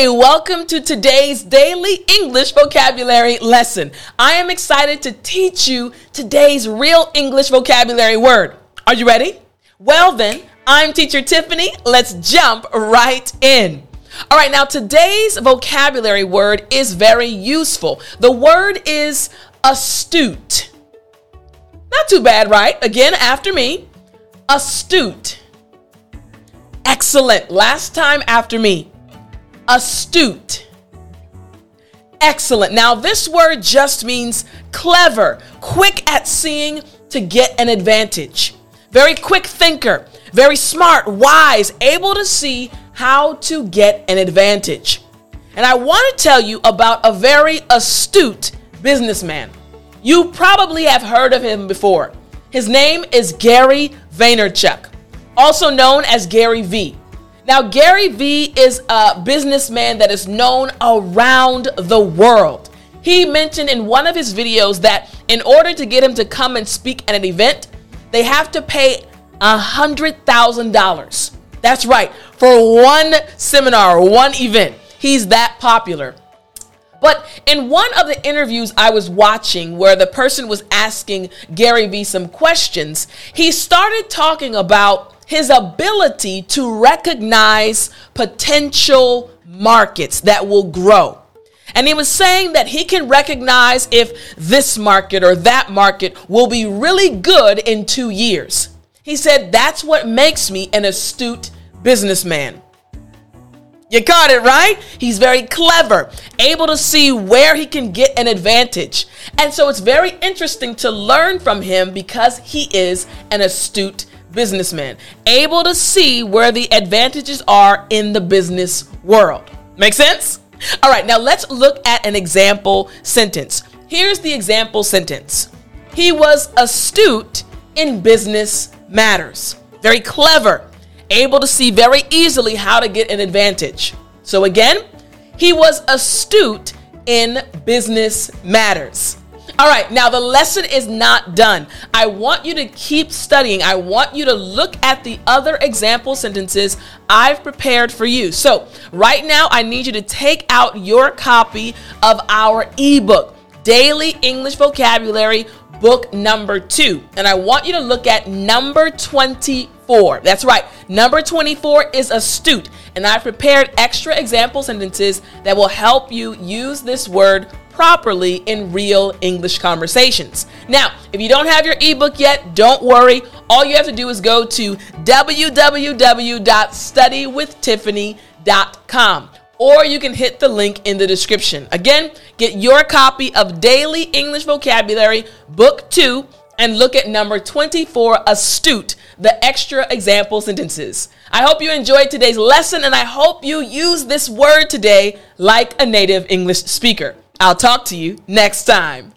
Hey, welcome to today's daily English vocabulary lesson. I am excited to teach you today's real English vocabulary word. Are you ready? Well, then, I'm teacher Tiffany. Let's jump right in. All right, now today's vocabulary word is very useful. The word is astute. Not too bad, right? Again, after me. Astute. Excellent. Last time after me astute. Excellent. Now, this word just means clever, quick at seeing to get an advantage. Very quick thinker, very smart, wise, able to see how to get an advantage. And I want to tell you about a very astute businessman. You probably have heard of him before. His name is Gary Vaynerchuk, also known as Gary Vee. Now, Gary Vee is a businessman that is known around the world. He mentioned in one of his videos that in order to get him to come and speak at an event, they have to pay $100,000. That's right, for one seminar, one event. He's that popular. But in one of the interviews I was watching where the person was asking Gary Vee some questions, he started talking about his ability to recognize potential markets that will grow. And he was saying that he can recognize if this market or that market will be really good in two years. He said, That's what makes me an astute businessman. You got it, right? He's very clever, able to see where he can get an advantage. And so it's very interesting to learn from him because he is an astute businessman, able to see where the advantages are in the business world. Make sense? All right, now let's look at an example sentence. Here's the example sentence He was astute in business matters, very clever, able to see very easily how to get an advantage. So, again, he was astute in business matters. All right, now the lesson is not done. I want you to keep studying. I want you to look at the other example sentences I've prepared for you. So, right now, I need you to take out your copy of our ebook, Daily English Vocabulary, book number two. And I want you to look at number 24. That's right, number 24 is astute. And I've prepared extra example sentences that will help you use this word properly in real English conversations. Now, if you don't have your ebook yet, don't worry. All you have to do is go to www.studywithtiffany.com or you can hit the link in the description. Again, get your copy of Daily English Vocabulary Book 2 and look at number 24, Astute, the extra example sentences. I hope you enjoyed today's lesson and I hope you use this word today like a native English speaker. I'll talk to you next time.